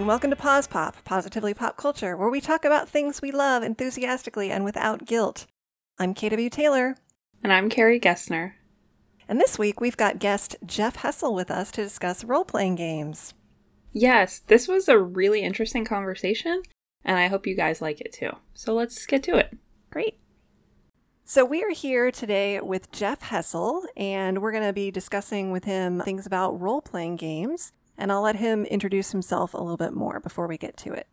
And welcome to Pause Pop, Positively Pop Culture, where we talk about things we love enthusiastically and without guilt. I'm KW Taylor. And I'm Carrie Gessner. And this week we've got guest Jeff Hessel with us to discuss role playing games. Yes, this was a really interesting conversation, and I hope you guys like it too. So let's get to it. Great. So, we are here today with Jeff Hessel, and we're going to be discussing with him things about role playing games. And I'll let him introduce himself a little bit more before we get to it.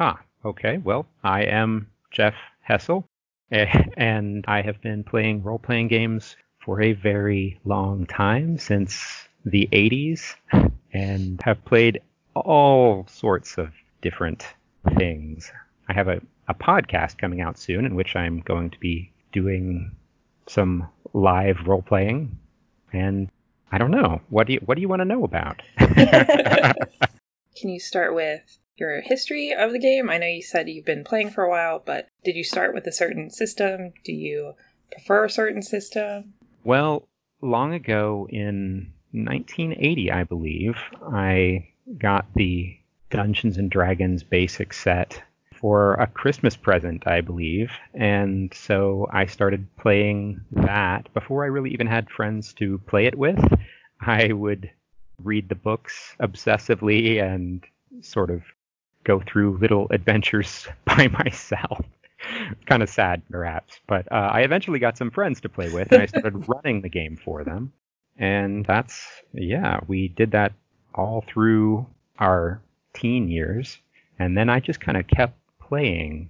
Ah, okay. Well, I am Jeff Hessel, and I have been playing role playing games for a very long time since the 80s and have played all sorts of different things. I have a, a podcast coming out soon in which I'm going to be doing some live role playing and I don't know. What do you what do you want to know about? Can you start with your history of the game? I know you said you've been playing for a while, but did you start with a certain system? Do you prefer a certain system? Well, long ago in 1980, I believe, I got the Dungeons and Dragons basic set for a Christmas present, I believe. And so I started playing that before I really even had friends to play it with. I would read the books obsessively and sort of go through little adventures by myself kind of sad, perhaps. But uh, I eventually got some friends to play with, and I started running the game for them. And that's, yeah, we did that all through our teen years. And then I just kind of kept playing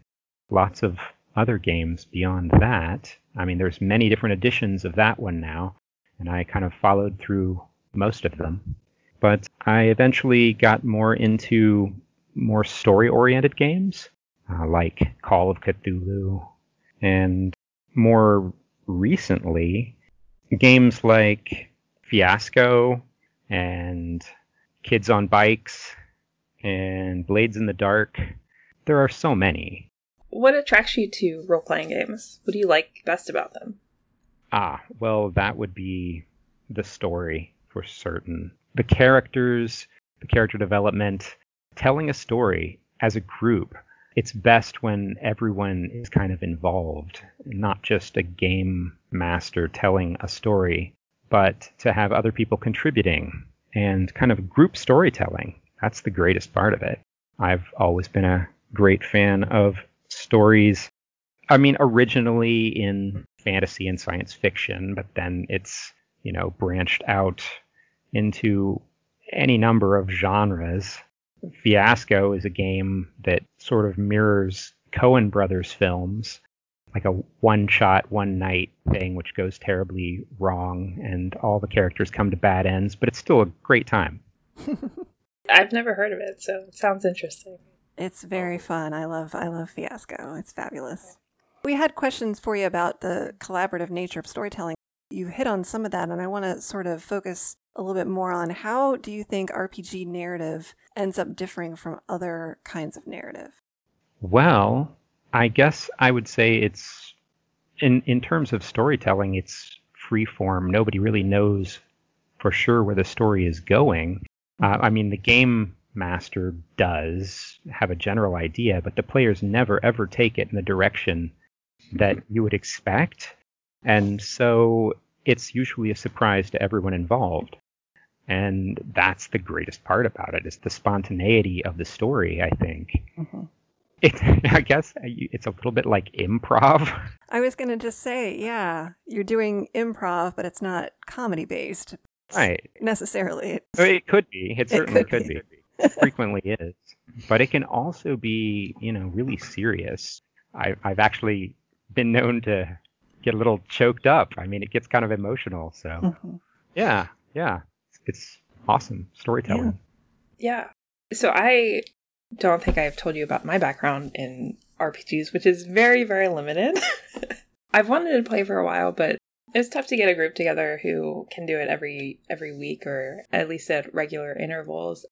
lots of other games beyond that. I mean, there's many different editions of that one now, and I kind of followed through most of them. But I eventually got more into more story oriented games uh, like Call of Cthulhu, and more recently, games like Fiasco and Kids on Bikes and Blades in the Dark. There are so many. What attracts you to role playing games? What do you like best about them? Ah, well, that would be the story for certain. The characters, the character development, telling a story as a group it's best when everyone is kind of involved, not just a game master telling a story, but to have other people contributing and kind of group storytelling. That's the greatest part of it. I've always been a great fan of stories. I mean, originally in fantasy and science fiction, but then it's, you know, branched out into any number of genres. Fiasco is a game that sort of mirrors Coen Brothers films, like a one shot, one night thing, which goes terribly wrong, and all the characters come to bad ends, but it's still a great time. I've never heard of it, so it sounds interesting. It's very fun. I love I love Fiasco. It's fabulous. We had questions for you about the collaborative nature of storytelling. You hit on some of that, and I want to sort of focus a little bit more on how do you think RPG narrative ends up differing from other kinds of narrative? Well, I guess I would say it's in in terms of storytelling, it's free form. Nobody really knows for sure where the story is going. Uh, I mean, the game master does have a general idea, but the players never ever take it in the direction that you would expect. And so it's usually a surprise to everyone involved. And that's the greatest part about it is the spontaneity of the story, I think. Mm-hmm. It, I guess it's a little bit like improv. I was going to just say, yeah, you're doing improv, but it's not comedy based. Right. Necessarily. It could be. It certainly it could, could, be. be. Frequently is. But it can also be, you know, really serious. I, I've actually been known to get a little choked up. I mean, it gets kind of emotional. So, mm-hmm. yeah, yeah it's awesome storytelling. Yeah. yeah. So I don't think I've told you about my background in RPGs, which is very, very limited. I've wanted to play for a while, but it's tough to get a group together who can do it every every week or at least at regular intervals.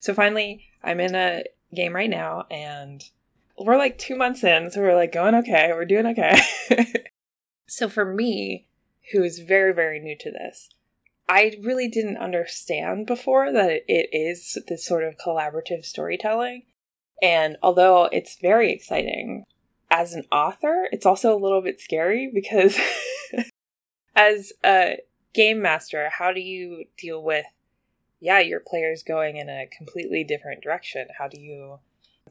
So finally, I'm in a game right now and we're like 2 months in, so we're like going okay, we're doing okay. so for me, who is very very new to this, I really didn't understand before that it is this sort of collaborative storytelling. And although it's very exciting, as an author, it's also a little bit scary because as a game master, how do you deal with, yeah, your players going in a completely different direction? How do you,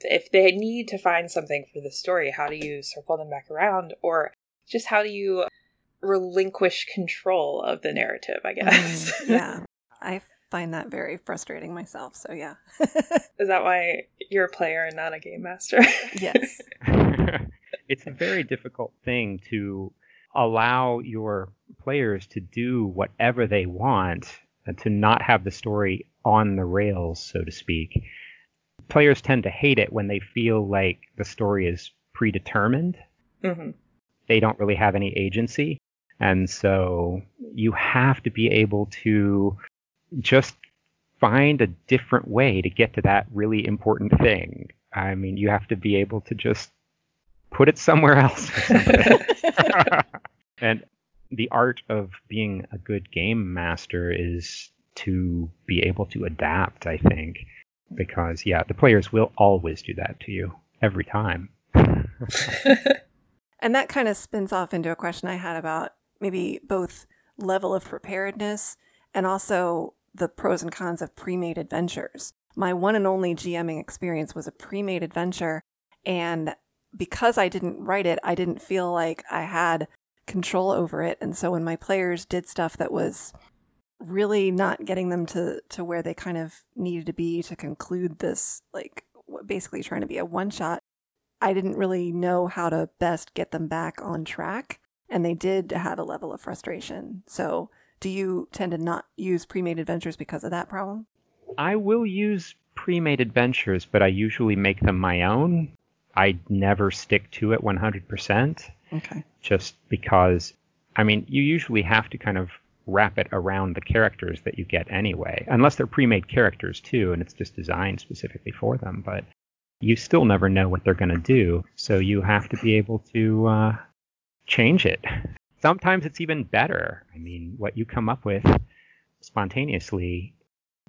if they need to find something for the story, how do you circle them back around? Or just how do you relinquish control of the narrative, I guess? Mm, yeah. I find that very frustrating myself. So, yeah. Is that why you're a player and not a game master? yes. it's a very difficult thing to allow your players to do whatever they want and to not have the story on the rails, so to speak. Players tend to hate it when they feel like the story is predetermined. Mm-hmm. They don't really have any agency. And so you have to be able to just find a different way to get to that really important thing. I mean, you have to be able to just put it somewhere else. and the art of being a good game master is to be able to adapt, I think. Because, yeah, the players will always do that to you every time. and that kind of spins off into a question I had about maybe both level of preparedness and also the pros and cons of pre made adventures. My one and only GMing experience was a pre made adventure, and because I didn't write it, I didn't feel like I had control over it. And so when my players did stuff that was really not getting them to to where they kind of needed to be to conclude this like basically trying to be a one shot, I didn't really know how to best get them back on track and they did have a level of frustration. So, do you tend to not use pre-made adventures because of that problem? I will use pre-made adventures, but I usually make them my own I never stick to it 100%. Okay. Just because, I mean, you usually have to kind of wrap it around the characters that you get anyway, unless they're pre made characters too, and it's just designed specifically for them. But you still never know what they're going to do, so you have to be able to uh, change it. Sometimes it's even better. I mean, what you come up with spontaneously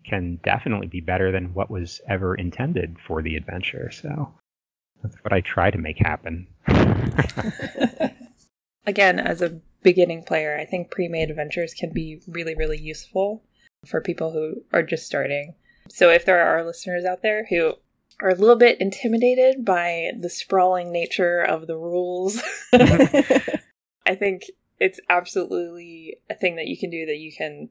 can definitely be better than what was ever intended for the adventure. So that's what I try to make happen. Again, as a beginning player, I think pre made adventures can be really, really useful for people who are just starting. So if there are listeners out there who are a little bit intimidated by the sprawling nature of the rules, I think it's absolutely a thing that you can do that you can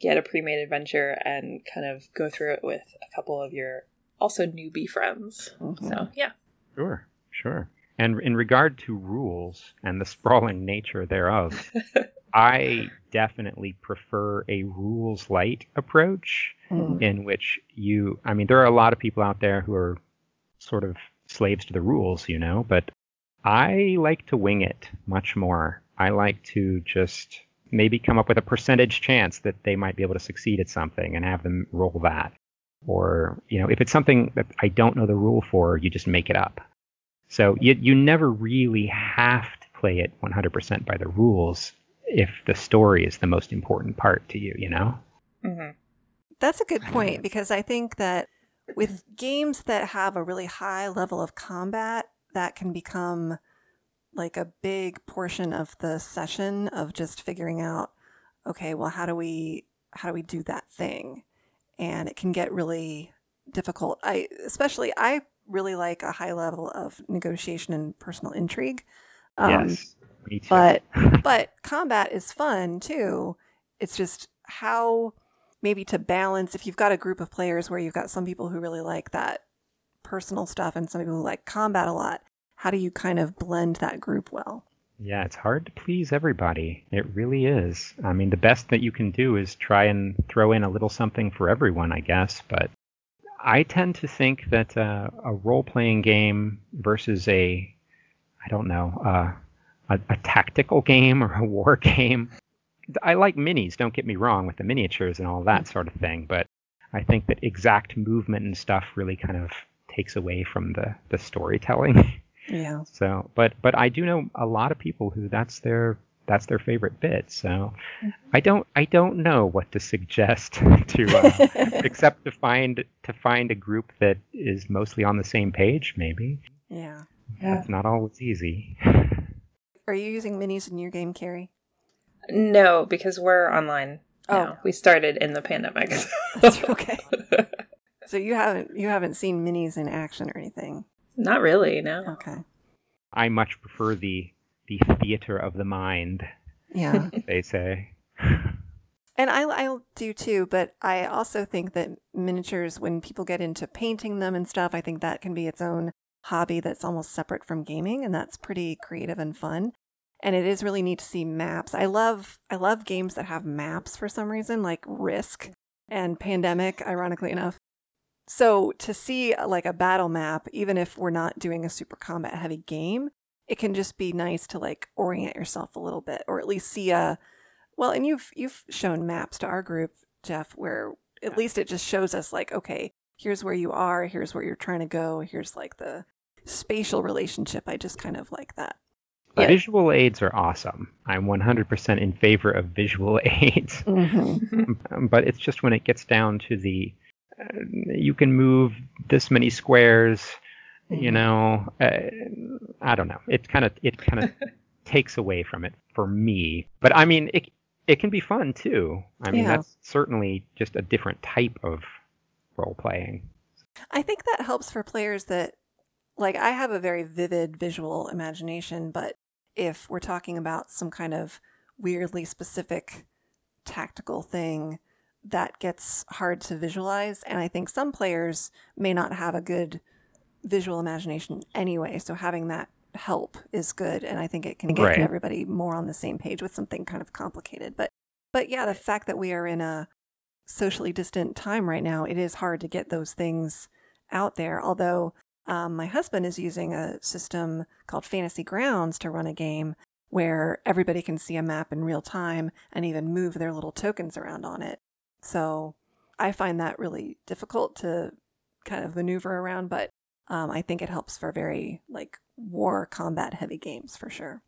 get a pre made adventure and kind of go through it with a couple of your also newbie friends. Mm-hmm. So, yeah. Sure, sure. And in regard to rules and the sprawling nature thereof, I definitely prefer a rules light approach mm. in which you, I mean, there are a lot of people out there who are sort of slaves to the rules, you know, but I like to wing it much more. I like to just maybe come up with a percentage chance that they might be able to succeed at something and have them roll that. Or, you know, if it's something that I don't know the rule for, you just make it up. So you, you never really have to play it 100% by the rules if the story is the most important part to you, you know? Mm-hmm. That's a good point because I think that with games that have a really high level of combat, that can become like a big portion of the session of just figuring out, okay, well, how do we how do we do that thing? And it can get really difficult. I especially I really like a high level of negotiation and personal intrigue. Um, yes, me too. But but combat is fun too. It's just how maybe to balance if you've got a group of players where you've got some people who really like that personal stuff and some people who like combat a lot. How do you kind of blend that group well? Yeah, it's hard to please everybody. It really is. I mean, the best that you can do is try and throw in a little something for everyone, I guess. But I tend to think that uh, a role playing game versus a, I don't know, uh, a, a tactical game or a war game. I like minis, don't get me wrong, with the miniatures and all that sort of thing. But I think that exact movement and stuff really kind of takes away from the, the storytelling. Yeah. So, but but I do know a lot of people who that's their that's their favorite bit. So Mm-hmm. I don't I don't know what to suggest to uh, except to find to find a group that is mostly on the same page. Maybe yeah. that's not always easy. Are you using minis in your game, Carrie? No, because we're online. Oh. now. we started in the pandemic. That's okay. So you haven't you haven't seen minis in action or anything. Not really. No. Okay. I much prefer the the theater of the mind. Yeah. They say. And I, I do too, but I also think that miniatures, when people get into painting them and stuff, I think that can be its own hobby that's almost separate from gaming, and that's pretty creative and fun. And it is really neat to see maps. I love I love games that have maps for some reason, like Risk and Pandemic, ironically enough. So to see uh, like a battle map, even if we're not doing a super combat heavy game, it can just be nice to like orient yourself a little bit, or at least see a well, and you've you've shown maps to our group, Jeff, where at least it just shows us like, okay, here's where you are, here's where you're trying to go, here's like the spatial relationship. I just kind of like that. Yeah. Visual aids are awesome. I'm 100% in favor of visual aids. Mm-hmm. But it's just when it gets down to the you can move this many squares you Mhm. know uh, i don't know it kind of it kind of takes away from it for me but i mean it it can be fun too i mean Yeah. that's certainly just a different type of role playing I think that helps for players that like I have a very vivid visual imagination, but if we're talking about some kind of weirdly specific tactical thing, that gets hard to visualize. And I think some players may not have a good visual imagination anyway. So having that help is good. And I think it can get Right. everybody more on the same page with something kind of complicated. But but yeah, the fact that we are in a socially distant time right now, it is hard to get those things out there. Although um, my husband is using a system called Fantasy Grounds to run a game where everybody can see a map in real time and even move their little tokens around on it. So I find that really difficult to kind of maneuver around, but um, I think it helps for very like war combat heavy games for sure.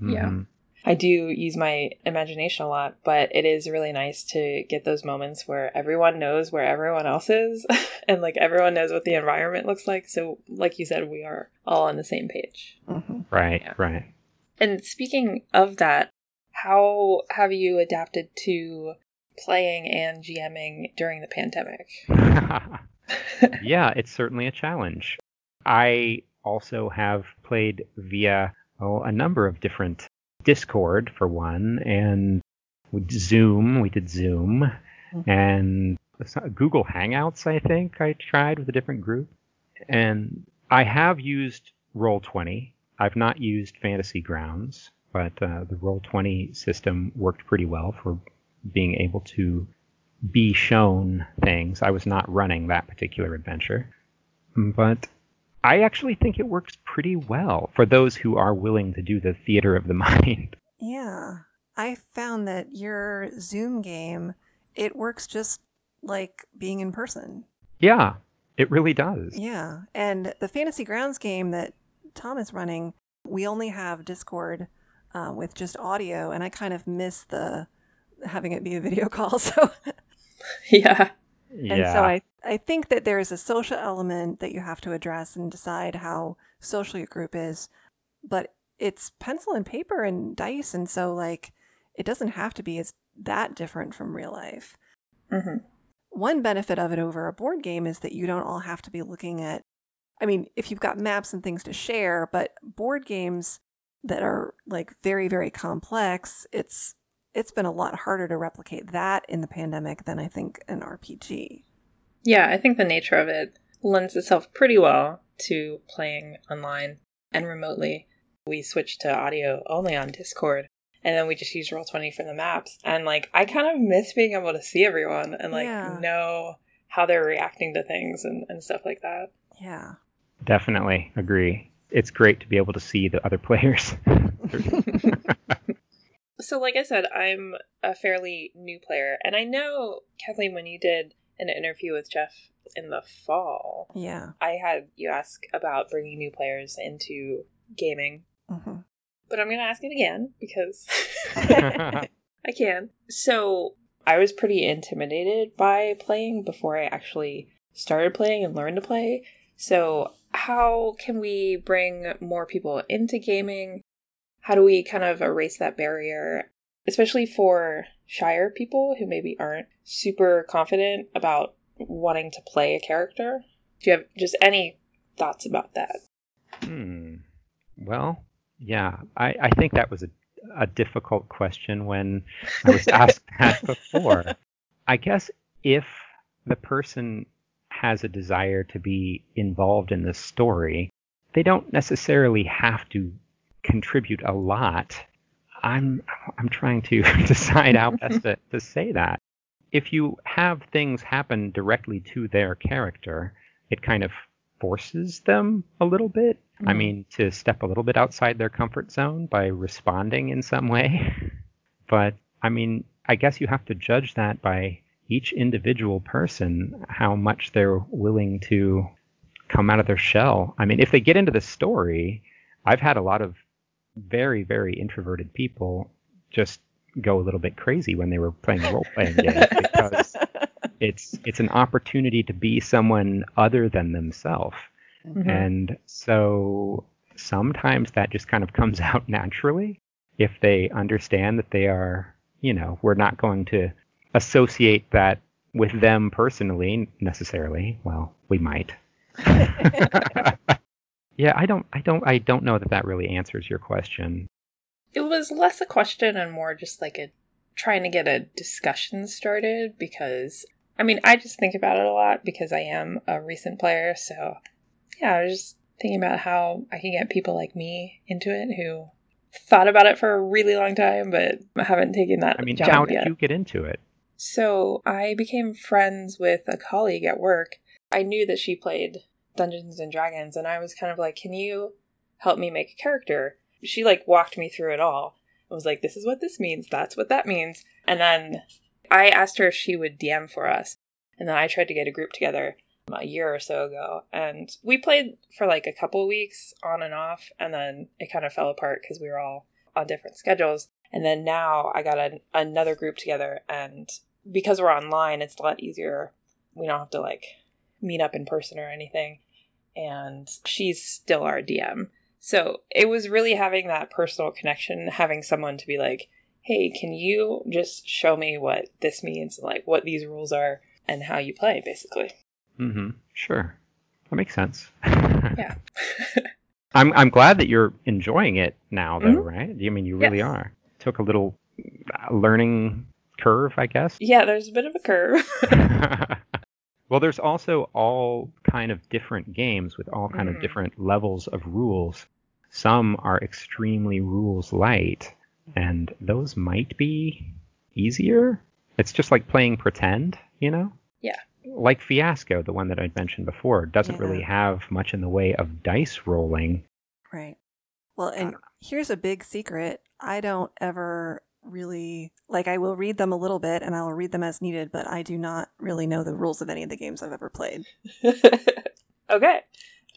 Yeah. Mhm. I do use my imagination a lot, but it is really nice to get those moments where everyone knows where everyone else is and like everyone knows what the environment looks like. So, like you said, we are all on the same page. hmm right Yeah. right And speaking of that, how have you adapted to playing and GMing during the pandemic? yeah, it's certainly a challenge. I also have played via oh, a number of different Discord for one, and Zoom. We did Zoom, and Google Hangouts. I think I tried with a different group, and I have used Roll20. I've not used Fantasy Grounds, but uh, the Roll20 system worked pretty well for being able to be shown things. I was not running that particular adventure, but I actually think it works pretty well for those who are willing to do the theater of the mind. Yeah. I found that your Zoom game, it works just like being in person. yeah, it really does. Yeah. And the Fantasy Grounds game that Tom is running, we only have Discord uh, with just audio, and I kind of miss the having it be a video call. So, yeah. Yeah. and so I, I think that there is a social element that you have to address and decide how social your group is, but it's pencil and paper and dice, and so like it doesn't have to be as that different from real life. Mm-hmm. one benefit of it over a board game is that you don't all have to be looking at I mean, if you've got maps and things to share, but board games that are like very very complex, it's it's been a lot harder to replicate that in the pandemic than I think an RPG. Yeah, I think the nature of it lends itself pretty well to playing online and remotely. We switched to audio only on Discord, and then we just use Roll20 for the maps. And like, I kind of miss being able to see everyone and like Yeah. know how they're reacting to things and, and stuff like that. Yeah. Definitely agree. It's great to be able to see the other players. So, like I said, I'm a fairly new player, and I know Kathleen, when you did an interview with Jeff in the fall, Yeah. I had you ask about bringing new players into gaming. hmm but I'm going to ask it again because I can. So, I was pretty intimidated by playing before I actually started playing and learned to play. So, how can we bring more people into gaming? How do we kind of erase that barrier, especially for shyer people who maybe aren't super confident about wanting to play a character? Do you have just any thoughts about that? Hmm. Well, yeah, I, I think that was a, a difficult question when I was asked that before. I guess if the person has a desire to be involved in the story, they don't necessarily have to contribute a lot. I'm I'm trying to decide how best to, to say that. If you have things happen directly to their character, it kind of forces them a little bit. Mm-hmm. I mean, to step a little bit outside their comfort zone by responding in some way. but I mean, I guess you have to judge that by each individual person, how much they're willing to come out of their shell. I mean, if they get into the story, I've had a lot of very, very introverted people just go a little bit crazy when they were playing role playing games because it's it's an opportunity to be someone other than themselves. Mm-hmm. And so sometimes that just kind of comes out naturally if they understand that they are, you know, we're not going to associate that with them personally necessarily. Well, we might. yeah, I don't I don't I don't know that that really answers your question. It was less a question and more just like a trying to get a discussion started because I mean, I just think about it a lot because I am a recent player. So, yeah, I was just thinking about how I can get people like me into it who thought about it for a really long time, but haven't taken that. I mean, how did yet. you get into it? So, I became friends with a colleague at work. I knew that she played Dungeons and Dragons, and I was kind of like, "Can you help me make a character?" She like walked me through it all. I was like, "This is what this means. That's what that means." And then I asked her if she would DM for us, and then I tried to get a group together a year or so ago, and we played for like a couple weeks on and off, and then it kind of fell apart because we were all on different schedules. And then now I got a, another group together, and because we're online, it's a lot easier. We don't have to like meet up in person or anything. And she's still our DM. So it was really having that personal connection, having someone to be like, hey, can you just show me what this means, like what these rules are and how you play, basically? Mm-hmm. Sure. That makes sense. yeah. I'm I'm glad that you're enjoying it now, though, mm-hmm. right? I mean, you really yes. are. Took a little uh, learning curve, I guess. Yeah, there's a bit of a curve. well, there's also all kind of different games with all kind mm. of different levels of rules. Some are extremely rules light, and those might be easier. It's just like playing pretend, you know? Yeah. Like Fiasco, the one that I'd mentioned before, doesn't yeah. really have much in the way of dice rolling. Right. Well, and here's a big secret. I don't ever really like I will read them a little bit and I'll read them as needed, but I do not really know the rules of any of the games I've ever played. okay.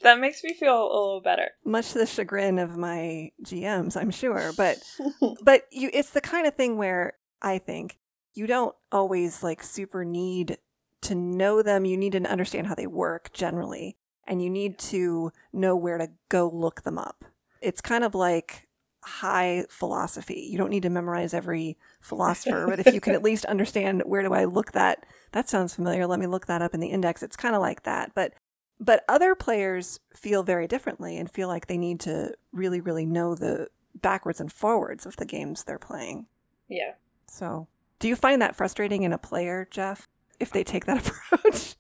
That makes me feel a little better. Much to the chagrin of my GMs, I'm sure, but but you it's the kind of thing where I think you don't always like super need to know them. You need to understand how they work generally, and you need to know where to go look them up. It's kind of like high philosophy. You don't need to memorize every philosopher, but if you can at least understand where do I look that that sounds familiar, let me look that up in the index. It's kind of like that. But but other players feel very differently and feel like they need to really, really know the backwards and forwards of the games they're playing. Yeah. So, do you find that frustrating in a player, Jeff, if they take that approach?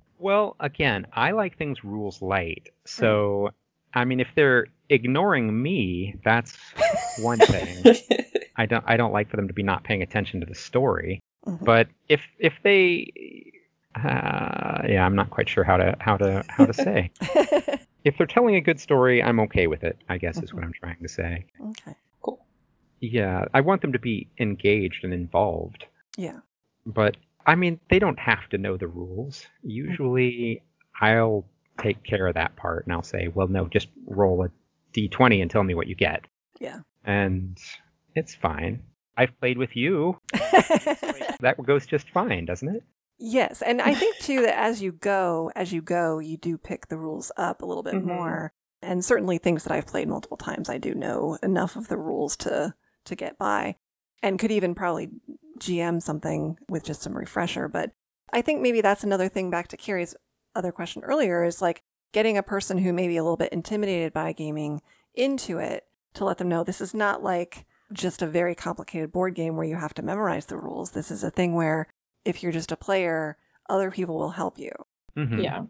well, again, I like things rules light. So, mm-hmm. I mean, if they're ignoring me, that's one thing. I don't I don't like for them to be not paying attention to the story. Mm-hmm. But if if they uh, yeah, I'm not quite sure how to how to how to say. if they're telling a good story, I'm okay with it. I guess is what I'm trying to say. Okay, cool. Yeah, I want them to be engaged and involved. Yeah. But I mean, they don't have to know the rules. Usually, I'll take care of that part and I'll say, well, no, just roll a d20 and tell me what you get. Yeah. And it's fine. I've played with you. That goes just fine, doesn't it? yes, and I think too that as you go, as you go, you do pick the rules up a little bit Mhm. more. And certainly things that I've played multiple times, I do know enough of the rules to to get by, and could even probably GM something with just some refresher. But I think maybe that's another thing. Back to Carrie's other question earlier is like getting a person who may be a little bit intimidated by gaming into it to let them know this is not like just a very complicated board game where you have to memorize the rules. This is a thing where if you're just a player, other people will help you. Mhm. Yeah.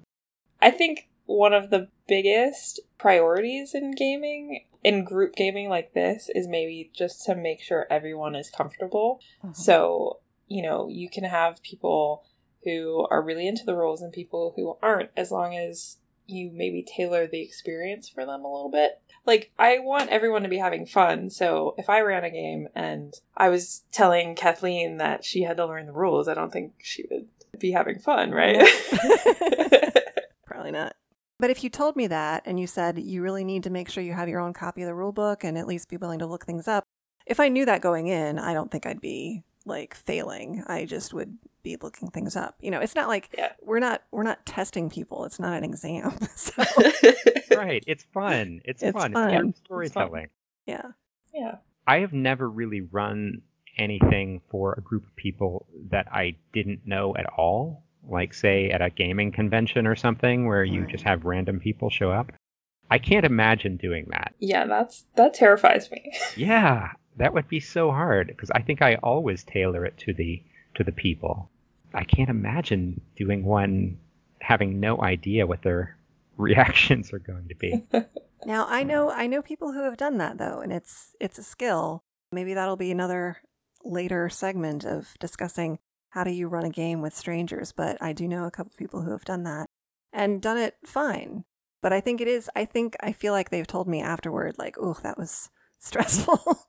I think one of the biggest priorities in gaming, in group gaming like this, is maybe just to make sure everyone is comfortable. So, you know, you can have people who are really into the rules and people who aren't, as long as you maybe tailor the experience for them a little bit. Like, I want everyone to be having fun. So, if I ran a game and I was telling Kathleen that she had to learn the rules, I don't think she would be having fun, right? Probably not. But if you told me that and you said you really need to make sure you have your own copy of the rule book and at least be willing to look things up, if I knew that going in, I don't think I'd be like failing. I just would be looking things up. You know, it's not like Yeah. we're not we're not testing people. It's not an exam. So Right. It's fun. It's, It's fun. fun. It's fun It's fun. storytelling. yeah. yeah. I have never really run anything for a group of people that I didn't know at all. Like, say, mm-hmm. at a gaming convention or something where you just have random people show up. I can't imagine doing that. Yeah, that's that terrifies me. Yeah, that would be so hard because I think I always tailor it to the to the people. I can't imagine doing one having no idea what their reactions are going to be. Now I know I know people who have done that though, and it's it's a skill. Maybe that'll be another later segment of discussing how do you run a game with strangers. But I do know a couple people who have done that and done it fine. But I think it is. I think I feel like they've told me afterward, like, "Oh, that was stressful."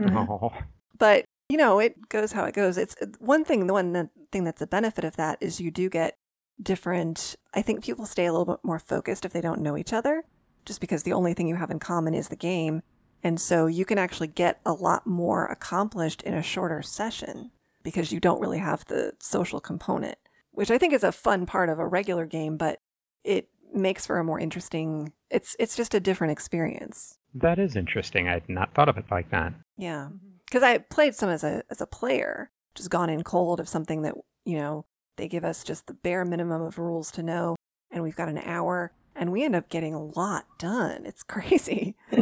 Oh, but you know, it goes how it goes. It's one thing. The one thing that's a benefit of that is you do get different. I think people stay a little bit more focused if they don't know each other, just because the only thing you have in common is the game, and so you can actually get a lot more accomplished in a shorter session because you don't really have the social component, which I think is a fun part of a regular game, but it makes for a more interesting. It's it's just a different experience. that is interesting. I'd not thought of it like that. Yeah, mm-hmm. because I played some as a as a player, just gone in cold of something that you know they give us just the bare minimum of rules to know, and we've got an hour, and we end up getting a lot done. It's crazy.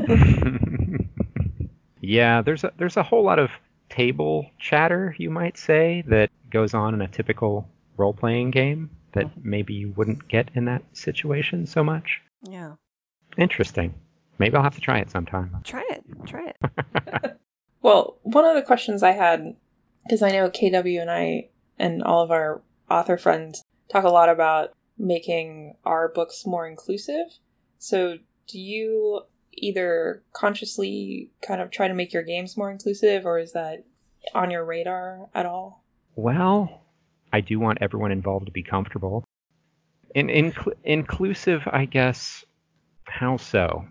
yeah, there's a there's a whole lot of table chatter, you might say, that goes on in a typical role playing game that mm-hmm. maybe you wouldn't get in that situation so much. Yeah, Interesting. Maybe I'll have to try it sometime. try it, try it. Well, one of the questions I had, because I know KW and I and all of our author friends talk a lot about making our books more inclusive. So, do you either consciously kind of try to make your games more inclusive, or is that on your radar at all? Well, I do want everyone involved to be comfortable. In, incl- inclusive, I guess. How so?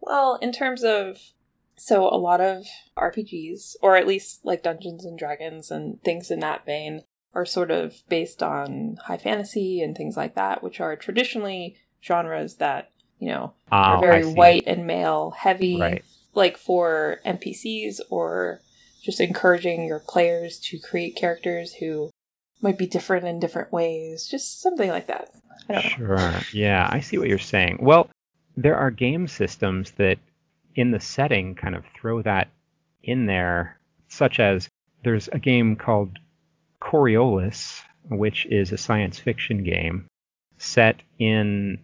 Well, in terms of so a lot of RPGs, or at least like Dungeons and Dragons and things in that vein, are sort of based on high fantasy and things like that, which are traditionally genres that, you know, are Oh, I very white and male heavy, Right. like for NPCs or just encouraging your players to create characters who might be different in different ways, just something like that. I don't know. Sure. Yeah, I see what you're saying. Well, there are game systems that, in the setting, kind of throw that in there, such as there's a game called Coriolis, which is a science fiction game set in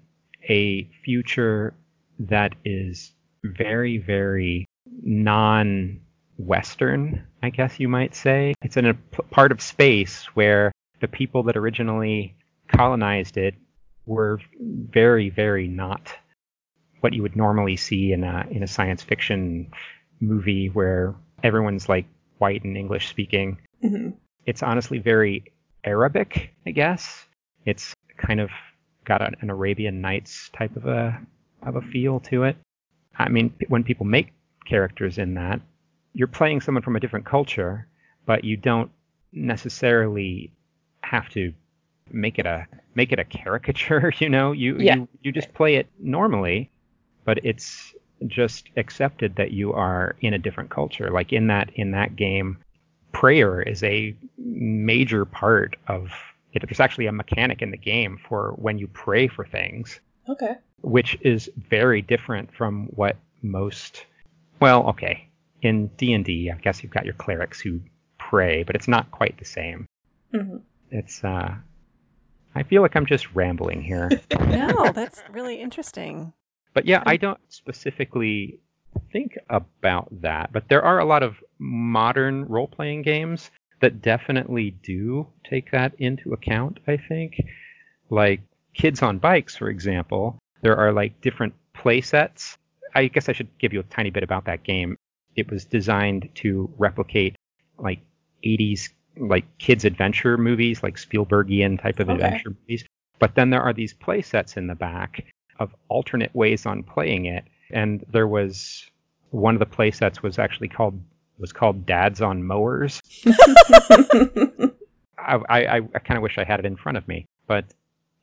a future that is very, very non Western, I guess you might say. It's in a p- part of space where the people that originally colonized it were very, very not what you would normally see in a in a science fiction movie where everyone's like white and English speaking. Mhm. It's honestly very Arabic, I guess. It's kind of got an, an Arabian Nights type of a of a feel to it. I mean, when people make characters in that, you're playing someone from a different culture, but you don't necessarily have to make it a make it a caricature. You know, you Yeah. you, you just play it normally, but it's just accepted that you are in a different culture. Like in that in that game, prayer is a major part of it. There's actually a mechanic in the game for when you pray for things Okay. which is very different from what most well okay in d&d i guess you've got your clerics who pray but it's not quite the same hmm it's uh i feel like i'm just rambling here No, that's really interesting. But yeah i don't specifically think about that but there are a lot of modern role-playing games that definitely do take that into account i think. Like kids on bikes for example there are like different play sets i guess i should give you a tiny bit about that game. It was designed to replicate like 80s like kids adventure movies like spielbergian type of Okay. adventure movies. But then there are these play sets in the back of alternate ways on playing it and there was one of the play sets was actually called was called dads on mowers I, I, I kind of wish I had it in front of me, but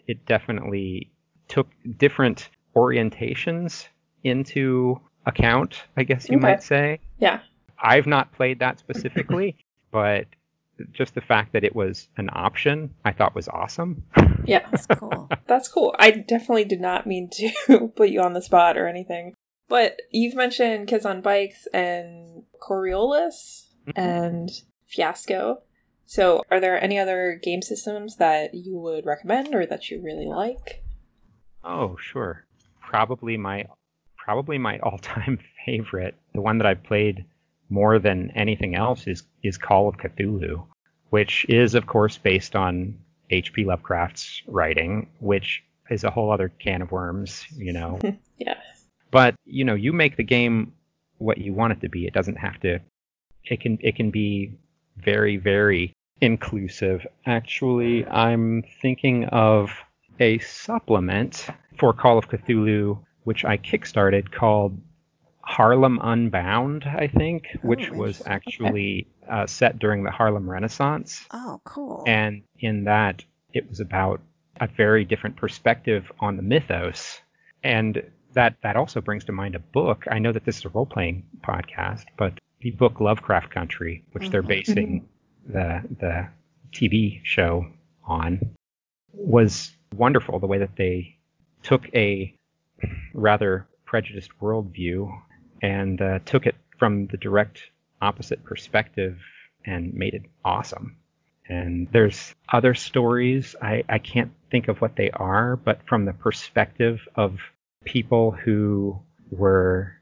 it definitely took different orientations into account, I guess you Okay. might say. yeah. I've not played that specifically, but just the fact that it was an option, I thought was awesome. Yeah. That's cool. That's cool. I definitely did not mean to put you on the spot or anything. But you've mentioned Kids on Bikes and Coriolis mm-hmm. and Fiasco. So, are there any other game systems that you would recommend or that you really like? Oh, sure. Probably my probably my all-time favorite, the one that I've played more than anything else is is Call of Cthulhu, which is of course based on H.P. Lovecraft's writing, which is a whole other can of worms, you know. Yeah. But, you know, you make the game what you want it to be. It doesn't have to it can it can be very very inclusive. Actually, I'm thinking of a supplement for Call of Cthulhu which I kickstarted called Harlem Unbound, I think, which Oh, was interesting. actually uh, set during the Harlem Renaissance. Oh, cool. And in that, it was about a very different perspective on the mythos. And that, that also brings to mind a book. I know that this is a role playing podcast, but the book Lovecraft Country, which they're Mhm. basing the, the TV show on, was wonderful. The way that they took a rather prejudiced worldview and uh, took it from the direct opposite perspective and made it awesome. And there's other stories, I, I can't think of what they are, but from the perspective of people who were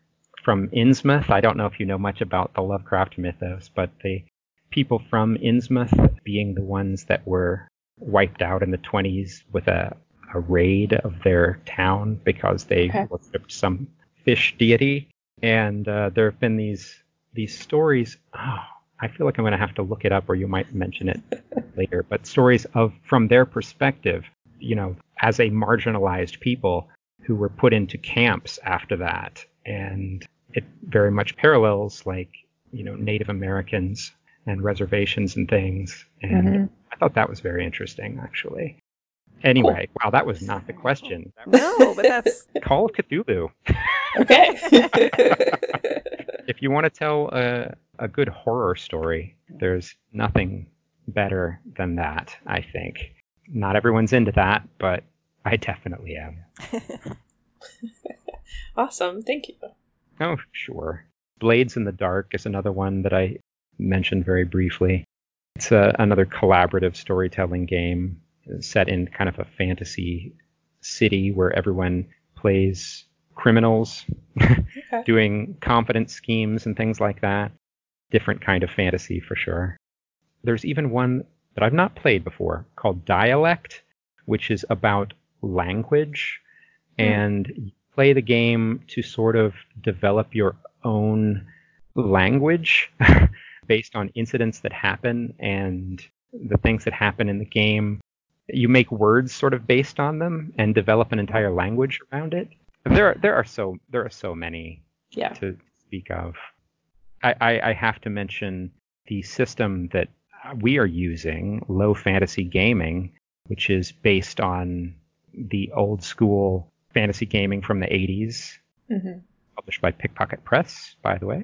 from Innsmouth. I don't know if you know much about the Lovecraft mythos, but the people from Innsmouth being the ones that were wiped out in the 20s with a, a raid of their town because they Okay. worshipped some fish deity. And uh, there have been these these stories. Oh, I feel like I'm going to have to look it up, or you might mention it later. But stories of from their perspective, you know, as a marginalized people who were put into camps after that, and it very much parallels like you know Native Americans and reservations and things. And Mhm. I thought that was very interesting, actually. Anyway, wow, that was not the question. no, but that's Call of Cthulhu. Okay. If you want to tell a, a good horror story, there's nothing better than that, I think. Not everyone's into that, but I definitely am. awesome. Thank you. Oh, sure. Blades in the Dark is another one that I mentioned very briefly. It's a, another collaborative storytelling game set in kind of a fantasy city where everyone plays criminals Okay. doing confidence schemes and things like that. Different kind of fantasy for sure. There's even one that I've not played before called Dialect, which is about language. Hmm. And you play the game to sort of develop your own language based on incidents that happen and the things that happen in the game. You make words sort of based on them and develop an entire language around it. There are there are so there are so many Yeah. to speak of. I, I, I have to mention the system that we are using, Low Fantasy Gaming, which is based on the old school fantasy gaming from the 80s, hmm published by Pickpocket Press, by the way.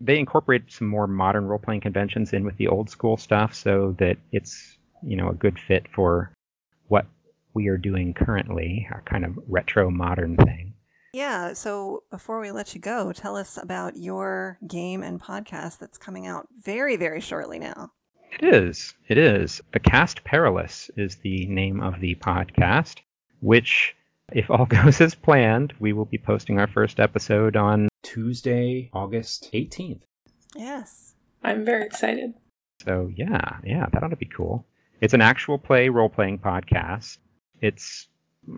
They incorporate some more modern role playing conventions in with the old school stuff so that it's, you know, a good fit for what we are doing currently, a kind of retro modern thing. Yeah, so before we let you go, tell us about your game and podcast that's coming out very, very shortly now. It is. It is. The Cast Perilous is the name of the podcast, which, if all goes as planned, we will be posting our first episode on. Tuesday, August 18th. Yes. I'm very excited. So, yeah, yeah, that ought to be cool. It's an actual play role playing podcast. It's,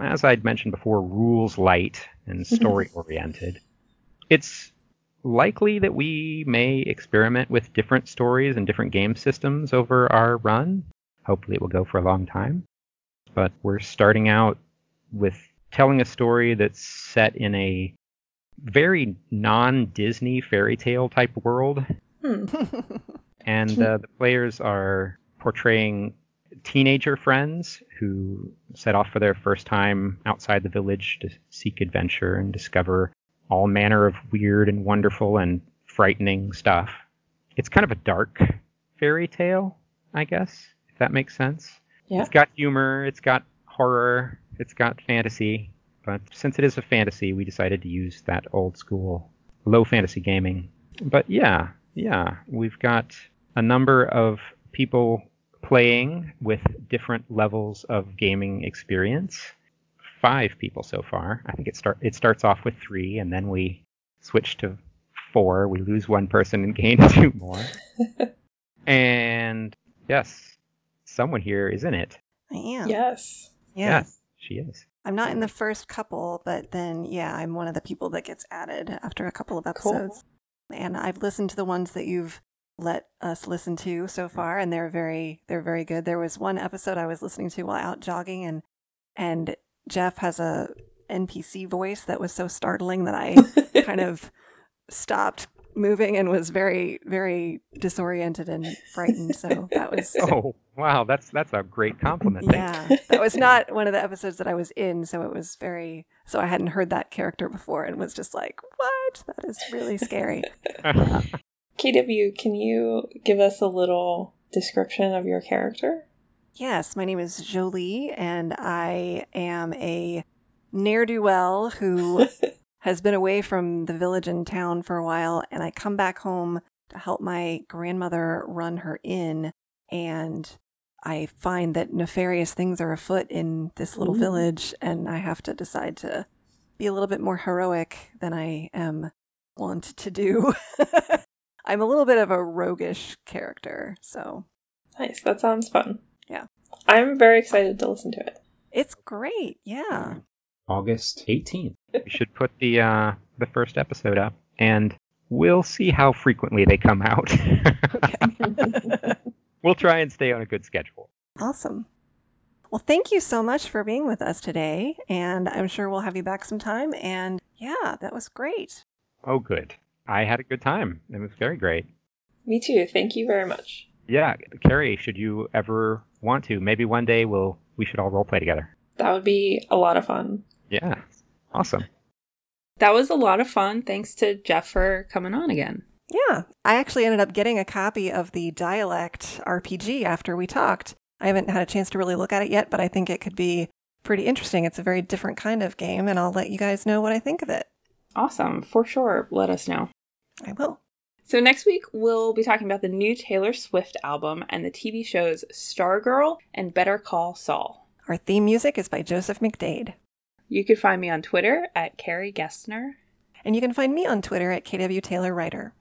as I'd mentioned before, rules light and story oriented. It's likely that we may experiment with different stories and different game systems over our run. Hopefully, it will go for a long time. But we're starting out with telling a story that's set in a very non Disney fairy tale type world. Hmm. And uh, the players are portraying teenager friends who set off for their first time outside the village to seek adventure and discover all manner of weird and wonderful and frightening stuff. It's kind of a dark fairy tale, I guess, if that makes sense. Yeah. It's got humor, it's got horror, it's got fantasy, but since it is a fantasy, we decided to use that old school low fantasy gaming. But yeah, yeah, we've got a number of people playing with different levels of gaming experience. Five people so far. I think it start it starts off with three, and then we switch to four. We lose one person and gain two more. and yes, someone here is in it. I am. Yes. Yeah. she is. I'm not in the first couple, but then, yeah, I'm one of the people that gets added after a couple of episodes. Cool. episodes. And I've listened to the ones that you've let us listen to so far, and they're very, they're very good. There was one episode I was listening to while out jogging, and and Jeff has a NPC voice that was so startling that I kind of stopped moving and was very, very disoriented and frightened. So that was Oh wow, that's that's a great compliment. Yeah, that was not one of the episodes that I was in, so it was very. So I hadn't heard that character before, and was just like, "What? That is really scary." KW, can you give us a little description of your character? yes, my name is Jolie, and I am a ne'er do well who has been away from the village and town for a while, and I come back home to help my grandmother run her inn, and I find that nefarious things are afoot in this little village, and I have to decide to be a little bit more heroic than I am wont to do. I'm a little bit of a roguish character, so Nice. That sounds fun. Yeah. I'm very excited to listen to it. it's great. Yeah. August 18th. we should put the uh, the first episode up, and we'll see how frequently they come out. we'll try and stay on a good schedule. Awesome. Well, thank you so much for being with us today, and I'm sure we'll have you back sometime. And yeah, that was great. Oh, good. I had a good time. It was very great. Me too. Thank you very much. Yeah, Carrie, should you ever want to, maybe one day we'll we should all role play together. That would be a lot of fun. Yeah, awesome. That was a lot of fun. Thanks to Jeff for coming on again. Yeah, I actually ended up getting a copy of the Dialect RPG after we talked. I haven't had a chance to really look at it yet, but I think it could be pretty interesting. It's a very different kind of game, and I'll let you guys know what I think of it. Awesome. For sure. Let us know. I will. So, next week, we'll be talking about the new Taylor Swift album and the TV shows Stargirl and Better Call Saul. Our theme music is by Joseph McDade. You can find me on Twitter at Carrie Gessner, And you can find me on Twitter at KW Taylor Writer.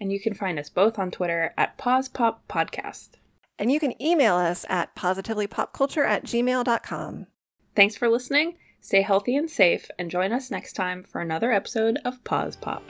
and you can find us both on Twitter at Pause Pop Podcast. And you can email us at positivelypopculture at gmail.com. Thanks for listening. Stay healthy and safe, and join us next time for another episode of Pause Pop.